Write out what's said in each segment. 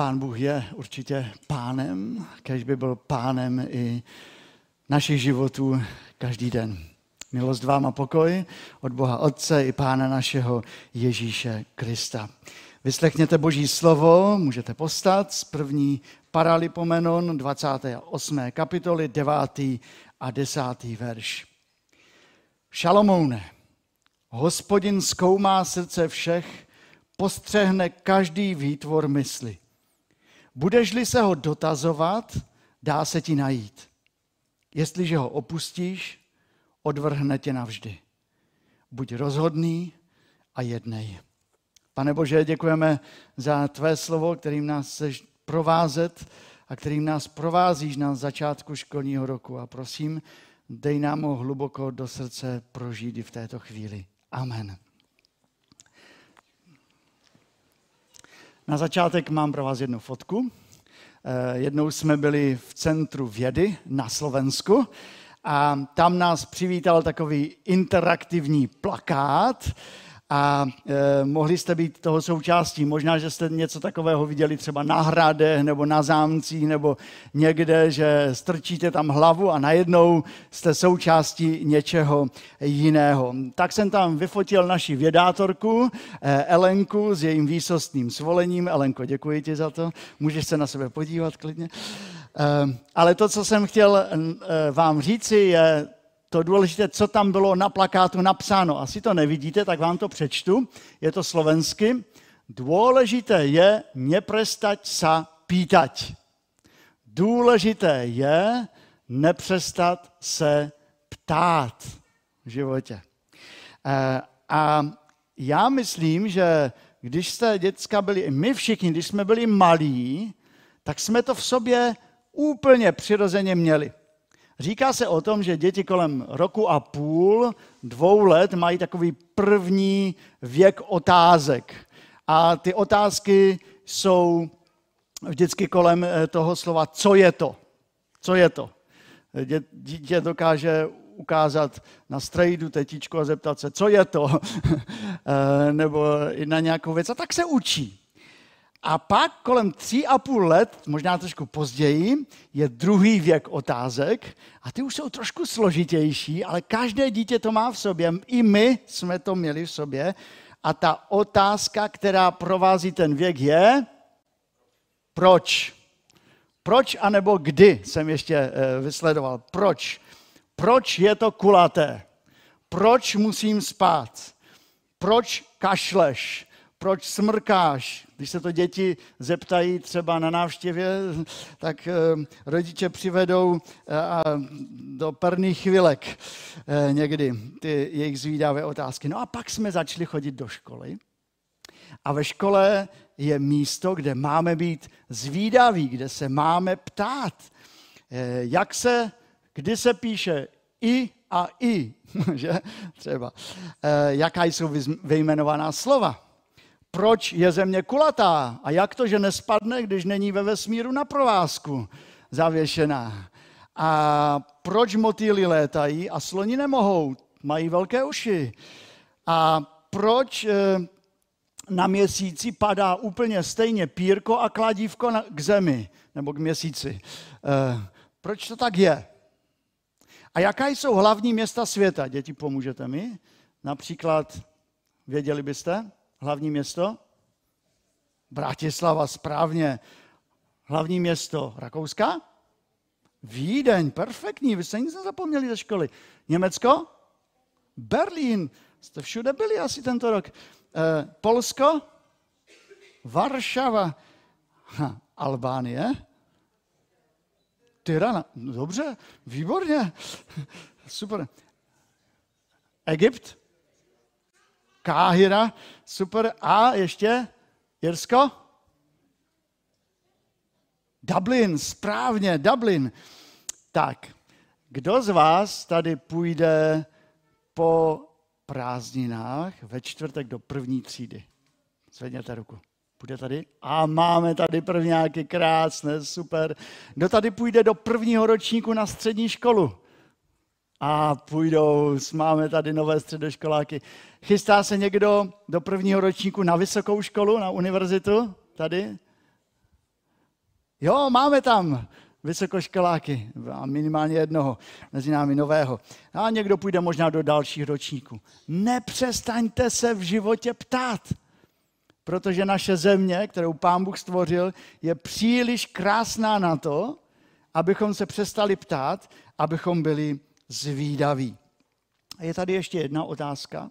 Pán Bůh je určitě pánem, kež by byl pánem i našich životů každý den. Milost vám a pokoj od Boha Otce i Pána našeho Ježíše Krista. Vyslechněte Boží slovo, můžete postat z první Paralipomenon 28. kapitoly 9. a 10. verš. Šalomoune, hospodin zkoumá srdce všech, postřehne každý výtvor mysli. Budeš-li se ho dotazovat, dá se ti najít. Jestliže ho opustíš, odvrhne tě navždy. Buď rozhodný a jednej. Pane Bože, děkujeme za tvé slovo, kterým nás chceš provázet a kterým nás provázíš na začátku školního roku. A prosím, dej nám ho hluboko do srdce prožít i v této chvíli. Amen. Na začátek mám pro vás jednu fotku. Eh, jednou jsme byli v Centru vědy na Slovensku a tam nás přivítal takový interaktivní plakát, a e, mohli jste být toho součástí. Možná, že jste něco takového viděli třeba na hradech nebo na zámcích nebo někde, že strčíte tam hlavu a najednou jste součástí něčeho jiného. Tak jsem tam vyfotil naši vědátorku e, Elenku s jejím výsostným svolením. Elenko, děkuji ti za to. Můžeš se na sebe podívat klidně. E, ale to, co jsem chtěl e, vám říci, je to důležité, co tam bylo na plakátu napsáno. Asi to nevidíte, tak vám to přečtu. Je to slovensky. Důležité je neprestať sa pýtať. Důležité je nepřestat se ptát v životě. Eh, a já myslím, že když jste děcka byli, my všichni, když jsme byli malí, tak jsme to v sobě úplně přirozeně měli. Říká se o tom, že děti kolem roku a půl, dvou let mají takový první věk otázek. A ty otázky jsou vždycky kolem eh, toho slova, co je to. Co je to? Dítě dokáže ukázat na strejdu tetičku a zeptat se, co je to, eh, nebo i na nějakou věc. A tak se učí. A pak kolem tří a půl let, možná trošku později, je druhý věk otázek a ty už jsou trošku složitější, ale každé dítě to má v sobě. I my jsme to měli v sobě. A ta otázka, která provází ten věk, je proč? Proč anebo kdy jsem ještě eh, vysledoval? Proč? Proč je to kulaté? Proč musím spát? Proč kašleš? proč smrkáš? Když se to děti zeptají třeba na návštěvě, tak eh, rodiče přivedou eh, do perných chvilek eh, někdy ty jejich zvídavé otázky. No a pak jsme začali chodit do školy. A ve škole je místo, kde máme být zvídaví, kde se máme ptát. Jak se, kdy se píše i a i, že třeba, jaká jsou vyjmenovaná slova proč je země kulatá a jak to, že nespadne, když není ve vesmíru na provázku zavěšená. A proč motýly létají a sloni nemohou, mají velké uši. A proč eh, na měsíci padá úplně stejně pírko a kladívko k zemi, nebo k měsíci. Eh, proč to tak je? A jaká jsou hlavní města světa? Děti, pomůžete mi? Například, věděli byste? Hlavní město? Bratislava, správně. Hlavní město Rakouska? Vídeň, perfektní, vy jste nic nezapomněli ze školy. Německo? Berlín, jste všude byli asi tento rok. E, Polsko? Varšava. Ha, Albánie? Tyrana. Dobře, výborně. Super. Egypt? Káhira, super. A ještě Jirsko? Dublin, správně, Dublin. Tak, kdo z vás tady půjde po prázdninách ve čtvrtek do první třídy? Zvedněte ruku. Půjde tady? A máme tady prvňáky, krásné, super. Kdo tady půjde do prvního ročníku na střední školu? A půjdou, máme tady nové středoškoláky. Chystá se někdo do prvního ročníku na vysokou školu, na univerzitu? Tady? Jo, máme tam vysokoškoláky, a minimálně jednoho, mezi námi nového. A někdo půjde možná do dalších ročníků. Nepřestaňte se v životě ptát, protože naše země, kterou pán Bůh stvořil, je příliš krásná na to, abychom se přestali ptát, abychom byli zvídaví. A je tady ještě jedna otázka,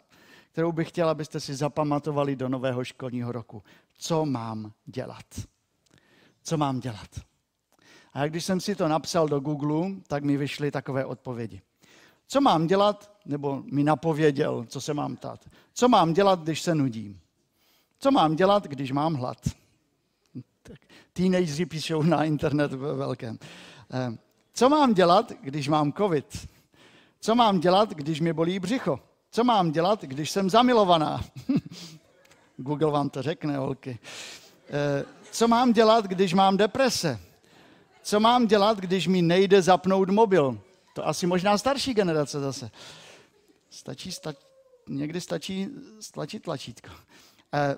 kterou bych chtěl, abyste si zapamatovali do nového školního roku. Co mám dělat? Co mám dělat? A když jsem si to napsal do Google, tak mi vyšly takové odpovědi. Co mám dělat, nebo mi napověděl, co se mám ptát. Co mám dělat, když se nudím? Co mám dělat, když mám hlad? Teenageři píšou na internet ve velkém. Eh, co mám dělat, když mám covid? Co mám dělat, když mě bolí břicho? Co mám dělat, když jsem zamilovaná? Google vám to řekne, holky. Eh, co mám dělat, když mám deprese? Co mám dělat, když mi nejde zapnout mobil? To asi možná starší generace zase. Stačí, sta, někdy stačí stlačit tlačítko. Eh,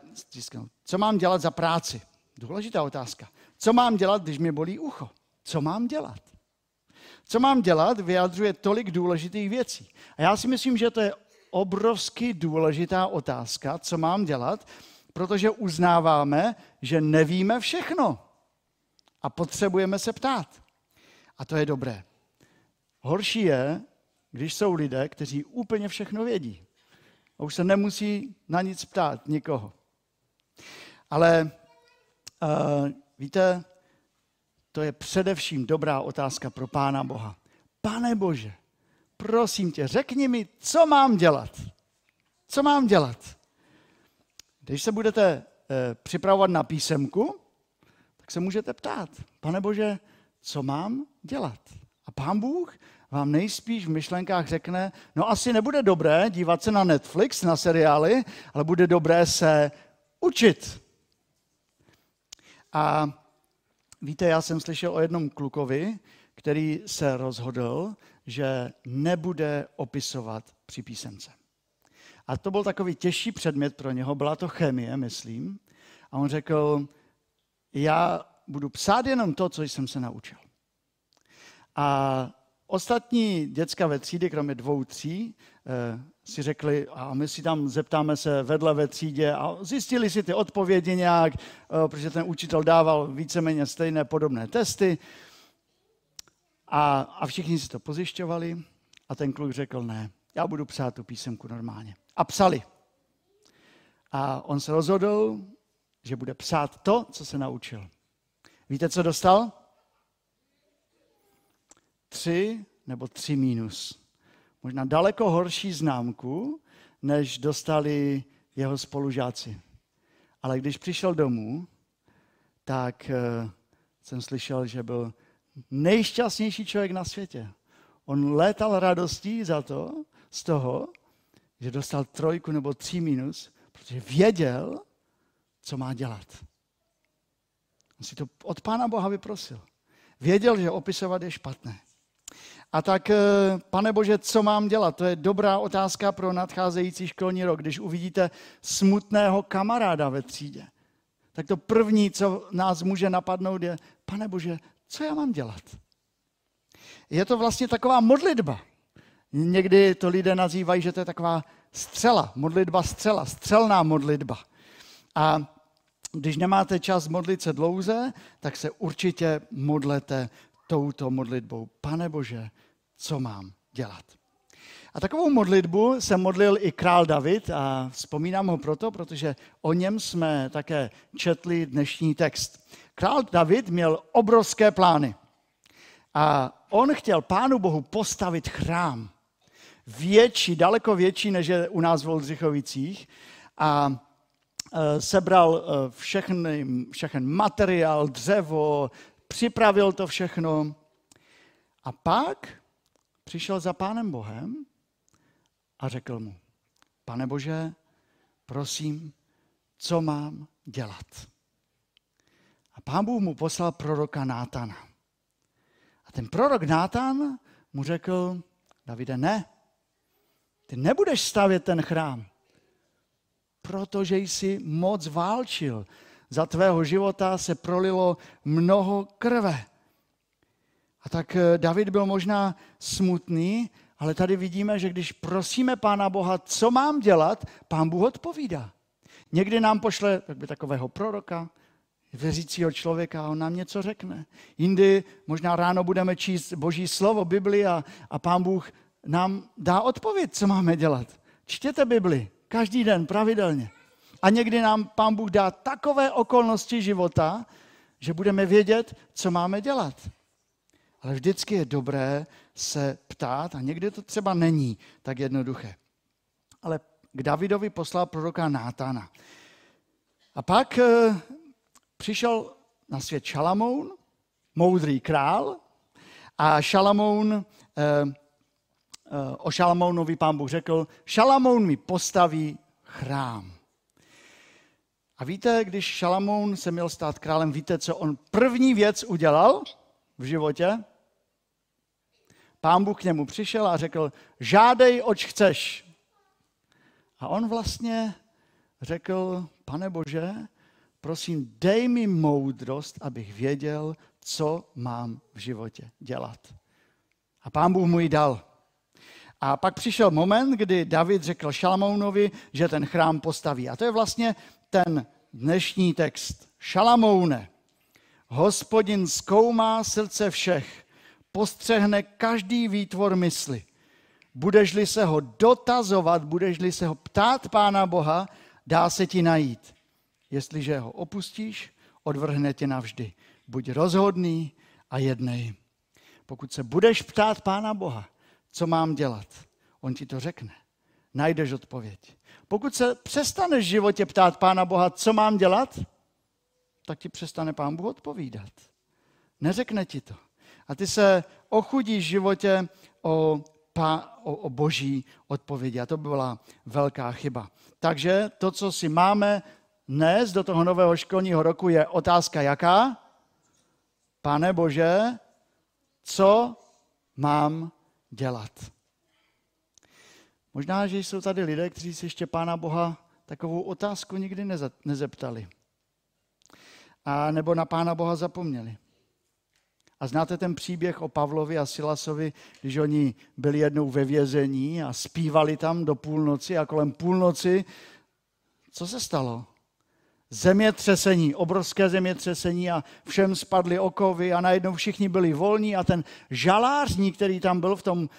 co mám dělat za práci? Důležitá otázka. Co mám dělat, když mě bolí ucho? Co mám dělat? Co mám dělat, vyjadřuje tolik důležitých věcí. A já si myslím, že to je obrovsky důležitá otázka, co mám dělat, protože uznáváme, že nevíme všechno a potřebujeme se ptát. A to je dobré. Horší je, když jsou lidé, kteří úplně všechno vědí. A už se nemusí na nic ptát nikoho. Ale uh, víte, to je především dobrá otázka pro Pána Boha. Pane Bože, prosím tě, řekni mi, co mám dělat. Co mám dělat? Když se budete eh, připravovat na písemku, tak se můžete ptát, pane Bože, co mám dělat? A pán Bůh vám nejspíš v myšlenkách řekne, no asi nebude dobré dívat se na Netflix, na seriály, ale bude dobré se učit. A víte, já jsem slyšel o jednom klukovi, který se rozhodl, že nebude opisovat při písemce. A to byl takový těžší předmět pro něho, byla to chemie, myslím. A on řekl, já budu psát jenom to, co jsem se naučil. A ostatní děcka ve třídě, kromě dvou, tří, eh, si řekli, a my si tam zeptáme se vedle ve třídě a zjistili si ty odpovědi nějak, eh, protože ten učitel dával víceméně stejné podobné testy. A, a všichni si to pozjišťovali a ten kluk řekl, ne, já budu psát tu písemku normálně. A psali. A on se rozhodl, že bude psát to, co se naučil. Víte, co dostal? Tři nebo tři mínus. Možná daleko horší známku, než dostali jeho spolužáci. Ale když přišel domů, tak uh, jsem slyšel, že byl nejšťastnější člověk na světě. On létal radostí za to, z toho, že dostal trojku nebo tři minus, protože věděl, co má dělat. On si to od Pána Boha vyprosil. Věděl, že opisovat je špatné. A tak, eh, pane Bože, co mám dělat? To je dobrá otázka pro nadcházející školní rok. Když uvidíte smutného kamaráda ve třídě, tak to první, co nás může napadnout, je, pane Bože, co já mám dělat? Je to vlastně taková modlitba. Někdy to lidé nazývají, že to je taková střela, modlitba střela, střelná modlitba. A když nemáte čas modlit se dlouze, tak se určitě modlete touto modlitbou. Pane Bože, co mám dělat? A takovou modlitbu se modlil i král David a vzpomínám ho proto, protože o něm jsme také četli dnešní text. Král David měl obrovské plány a on chtěl Pánu Bohu postavit chrám. Větší, daleko větší, než je u nás v Oldřichovicích. A e, sebral e, všechny, všechen materiál, dřevo, připravil to všechno. A pak přišel za Pánem Bohem a řekl mu, pane Bože, prosím, co mám dělat? A pán Bůh mu poslal proroka Nátana. A ten prorok Nátan mu řekl, Davide, ne, ty nebudeš stavět ten chrám, protože jsi moc válčil za tvého života se prolilo mnoho krve. A tak eh, David byl možná smutný, ale tady vidíme, že když prosíme Pána Boha, co mám dělat, Pán Bůh odpovídá. Někdy nám pošle tak by takového proroka, věřícího člověka a on nám něco řekne. Jindy možná ráno budeme číst Boží slovo, Bibli a, a Pán Bůh nám dá odpověď, co máme dělat. Čtěte Bibli každý den, pravidelně. A někdy nám Pán Bůh dá takové okolnosti života, že budeme vědět, co máme dělat. Ale vždycky je dobré se ptát a někdy to třeba není tak jednoduché. Ale k Davidovi poslal proroka Nátana. A pak e, přišel na svět Šalamoun, moudrý král, a Šalamoun, e, e, o Šalamounovi pán Bůh řekl, Šalamoun mi postaví chrám. A víte, když Šalamoun se měl stát králem, víte, co on první věc udělal v životě? Pán Bůh k němu přišel a řekl, žádej, oč chceš. A on vlastně řekl, pane Bože, prosím, dej mi moudrost, abych věděl, co mám v životě dělat. A pán Bůh mu ji dal. A pak přišel moment, kdy David řekl Šalamounovi, že ten chrám postaví. A to je vlastně ten dnešní text. Šalamoune, hospodin zkoumá srdce všech, postřehne každý výtvor mysli. Budeš-li se ho dotazovat, budeš-li se ho ptát Pána Boha, dá se ti najít. Jestliže ho opustíš, odvrhne tě navždy. Buď rozhodný a jednej. Pokud se budeš ptát Pána Boha, co mám dělat, on ti to řekne. Najdeš odpověď. Pokud se přestaneš v životě ptát Pána Boha, co mám dělat, tak ti přestane Pán Bůh odpovídat. Neřekne ti to. A ty se ochudíš v životě o, pa, o, o boží odpovědi. A to by byla velká chyba. Takže to, co si máme dnes do toho nového školního roku, je otázka jaká? Pane Bože, co mám dělat? Možná, že jsou tady lidé, kteří se ještě Pána Boha takovou otázku nikdy nezeptali. A nebo na Pána Boha zapomněli. A znáte ten příběh o Pavlovi a Silasovi, když oni byli jednou ve vězení a zpívali tam do půlnoci a kolem půlnoci, co se stalo? Zemětřesení, obrovské zemětřesení a všem spadly okovy a najednou všichni byli volní a ten žalářník, který tam byl v tom,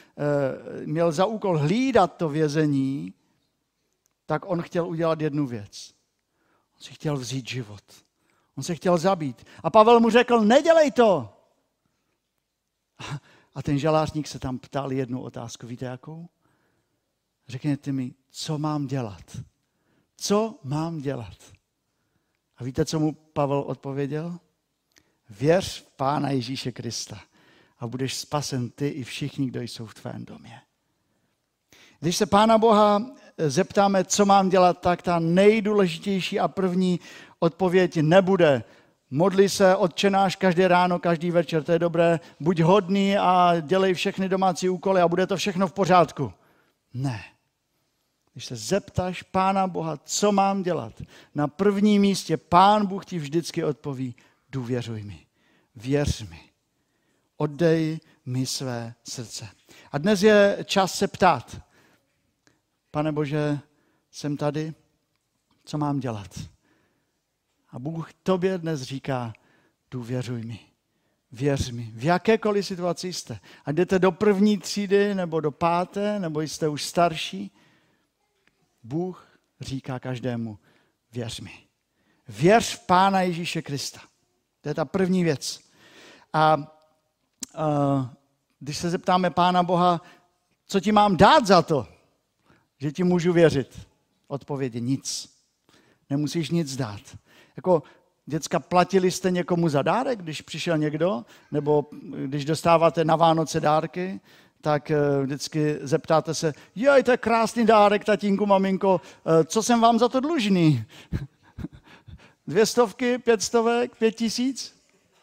e, měl za úkol hlídat to vězení, tak on chtěl udělat jednu věc. On si chtěl vzít život. On se chtěl zabít. A Pavel mu řekl, nedělej to. A ten žalářník se tam ptal jednu otázku. Víte jakou? Řekněte mi, co mám dělat? Co mám dělat? A víte, co mu Pavel odpověděl? Věř v Pána Ježíše Krista a budeš spasen ty i všichni, kdo jsou v tvém domě. Když se Pána Boha zeptáme, co mám dělat, tak ta nejdůležitější a první odpověď nebude Modli se, odčenáš každé ráno, každý večer, to je dobré. Buď hodný a dělej všechny domácí úkoly a bude to všechno v pořádku. Ne. Když se zeptáš Pána Boha, co mám dělat, na prvním místě Pán Bůh ti vždycky odpoví, důvěřuj mi, věř mi, oddej mi své srdce. A dnes je čas se ptát, pane Bože, jsem tady, co mám dělat? A Bůh tobě dnes říká, důvěřuj mi, věř mi, v jakékoliv situaci jste. A jdete do první třídy, nebo do páté, nebo jste už starší, Bůh říká každému, věř mi. Věř v Pána Ježíše Krista. To je ta první věc. A uh, když se zeptáme Pána Boha, co ti mám dát za to, že ti můžu věřit? Odpověď je nic. Nemusíš nic dát. Jako děcka, platili jste někomu za dárek, když přišel někdo? Nebo když dostáváte na Vánoce dárky, tak eh, vždycky zeptáte se, joj, to je krásný dárek, tatínku, maminko, eh, co jsem vám za to dlužný? Dvě stovky, pět stovek, pět tisíc?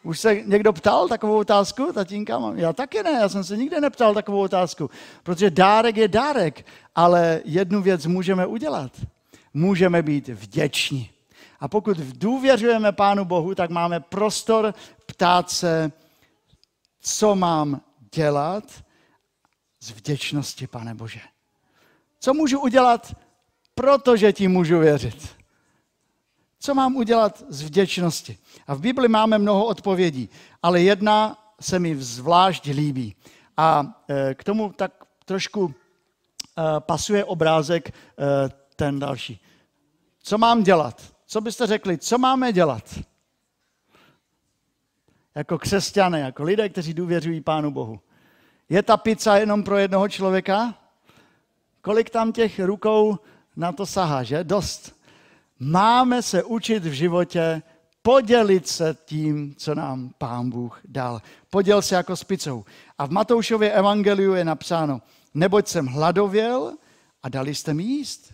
Už se někdo ptal takovou otázku, tatínka? Já taky ne, já jsem se nikdy neptal takovou otázku, protože dárek je dárek, ale jednu věc můžeme udělat. Můžeme být vděční. A pokud důvěřujeme Pánu Bohu, tak máme prostor ptát se, co mám dělat z vděčnosti, pane Bože. Co můžu udělat, protože ti můžu věřit? Co mám udělat z vděčnosti? A v Bibli máme mnoho odpovědí, ale jedna se mi zvlášť líbí. A e, k tomu tak trošku e, pasuje obrázek e, ten další. Co mám dělat? Co byste řekli, co máme dělat? Jako křesťané, jako lidé, kteří důvěřují Pánu Bohu. Je ta pizza jenom pro jednoho člověka? Kolik tam těch rukou na to sahá, že? Dost. Máme se učit v životě podělit se tím, co nám Pán Bůh dal. Poděl se jako s pizzou. A v Matoušově evangeliu je napsáno, neboť jsem hladověl a dali jste mi jíst.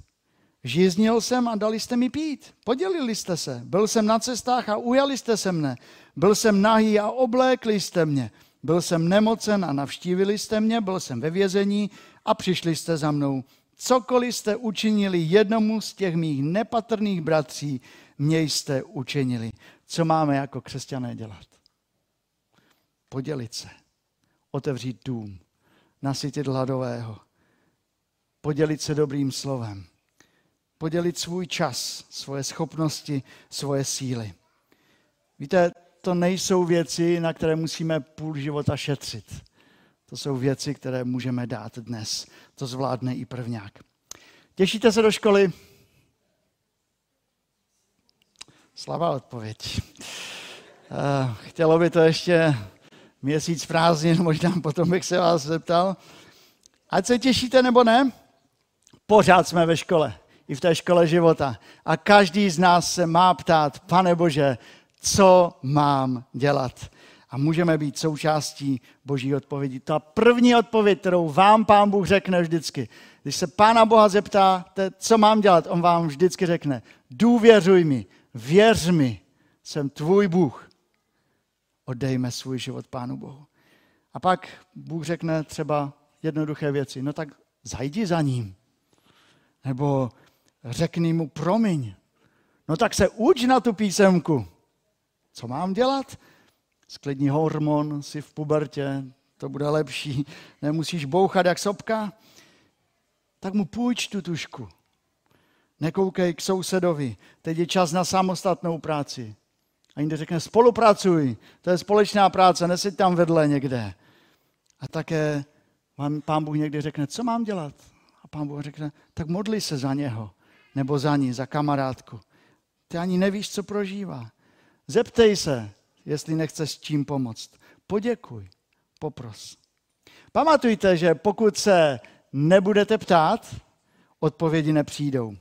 Žíznil jsem a dali jste mi pít. Podělili jste se. Byl jsem na cestách a ujali jste se mne. Byl jsem nahý a oblékli jste mě. Byl jsem nemocen a navštívili jste mě. Byl jsem ve vězení a přišli jste za mnou. Cokoliv jste učinili jednomu z těch mých nepatrných bratří, mě jste učinili. Co máme jako křesťané dělat? Podělit se, otevřít dům, nasytit hladového, podělit se dobrým slovem, podělit svůj čas, svoje schopnosti, svoje síly. Víte, to nejsou věci, na které musíme půl života šetřit. To jsou věci, které můžeme dát dnes. To zvládne i prvňák. Těšíte se do školy? Slava odpověď. Eh, chtělo by to ještě měsíc prázdnin, možná potom bych se vás zeptal. Ať se těšíte nebo ne, pořád jsme ve škole, i v té škole života. A každý z nás se má ptát, pane Bože, co mám dělat? A můžeme být součástí Boží odpovědi. Ta první odpověď, kterou vám Pán Bůh řekne vždycky, když se Pána Boha zeptáte, co mám dělat, on vám vždycky řekne, důvěřuj mi, věř mi, jsem tvůj Bůh. Oddejme svůj život Pánu Bohu. A pak Bůh řekne třeba jednoduché věci. No tak zajdi za ním. Nebo řekni mu promiň. No tak se uč na tu písemku. Co mám dělat? Sklidní hormon, si v pubertě, to bude lepší. Nemusíš bouchat jak sopka. Tak mu půjč tu tušku. Nekoukej k sousedovi, teď je čas na samostatnou práci. A jinde řekne, spolupracuj, to je společná práce, neseď tam vedle někde. A také vám pán Bůh někdy řekne, co mám dělat? A pán Bůh řekne, tak modli se za něho, nebo za ní, za kamarádku. Ty ani nevíš, co prožívá. Zeptej se, jestli nechceš s čím pomoct. Poděkuj, popros. Pamatujte, že pokud se nebudete ptát, odpovědi nepřijdou.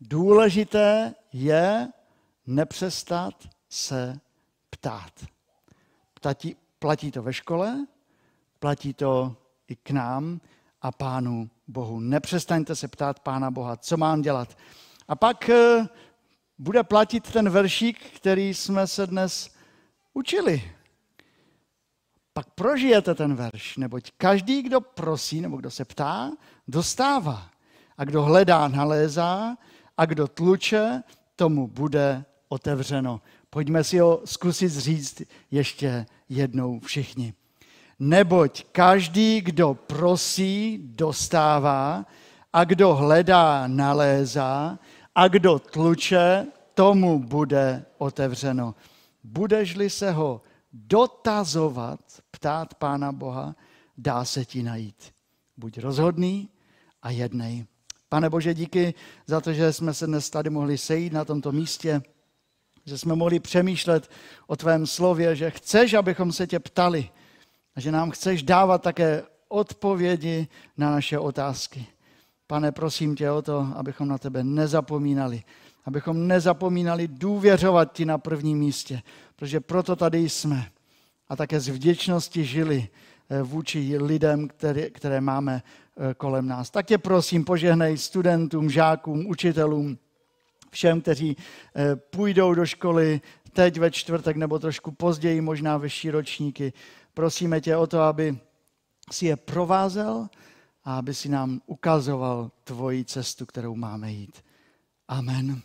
Důležité je nepřestat se ptát. Platí, platí to ve škole, platí to i k nám a Pánu Bohu. Nepřestaňte se ptát Pána Boha, co mám dělat. A pak eh, bude platit ten veršík, který jsme se dnes učili. Pak prožijete ten verš, neboť každý, kdo prosí nebo kdo se ptá, dostává. A kdo hledá, nalézá a kdo tluče, tomu bude otevřeno. Pojďme si ho zkusit říct ještě jednou všichni. Neboť každý, kdo prosí, dostává a kdo hledá, nalézá a kdo tluče, tomu bude otevřeno. Budeš-li se ho dotazovat, ptát Pána Boha, dá se ti najít. Buď rozhodný a jednej. Pane Bože, díky za to, že jsme se dnes tady mohli sejít na tomto místě, že jsme mohli přemýšlet o tvém slově, že chceš, abychom se tě ptali a že nám chceš dávat také odpovědi na naše otázky. Pane, prosím tě o to, abychom na tebe nezapomínali, abychom nezapomínali důvěřovat ti na prvním místě, protože proto tady jsme a také z vděčnosti žili eh, vůči lidem, které, které máme Eh, kolem nás. Tak tě prosím, požehnej studentům, žákům, učitelům, všem, kteří eh, půjdou do školy teď ve čtvrtek nebo trošku později, možná vyšší ročníky. Prosíme tě o to, aby si je provázel a aby si nám ukazoval tvoji cestu, kterou máme jít. Amen.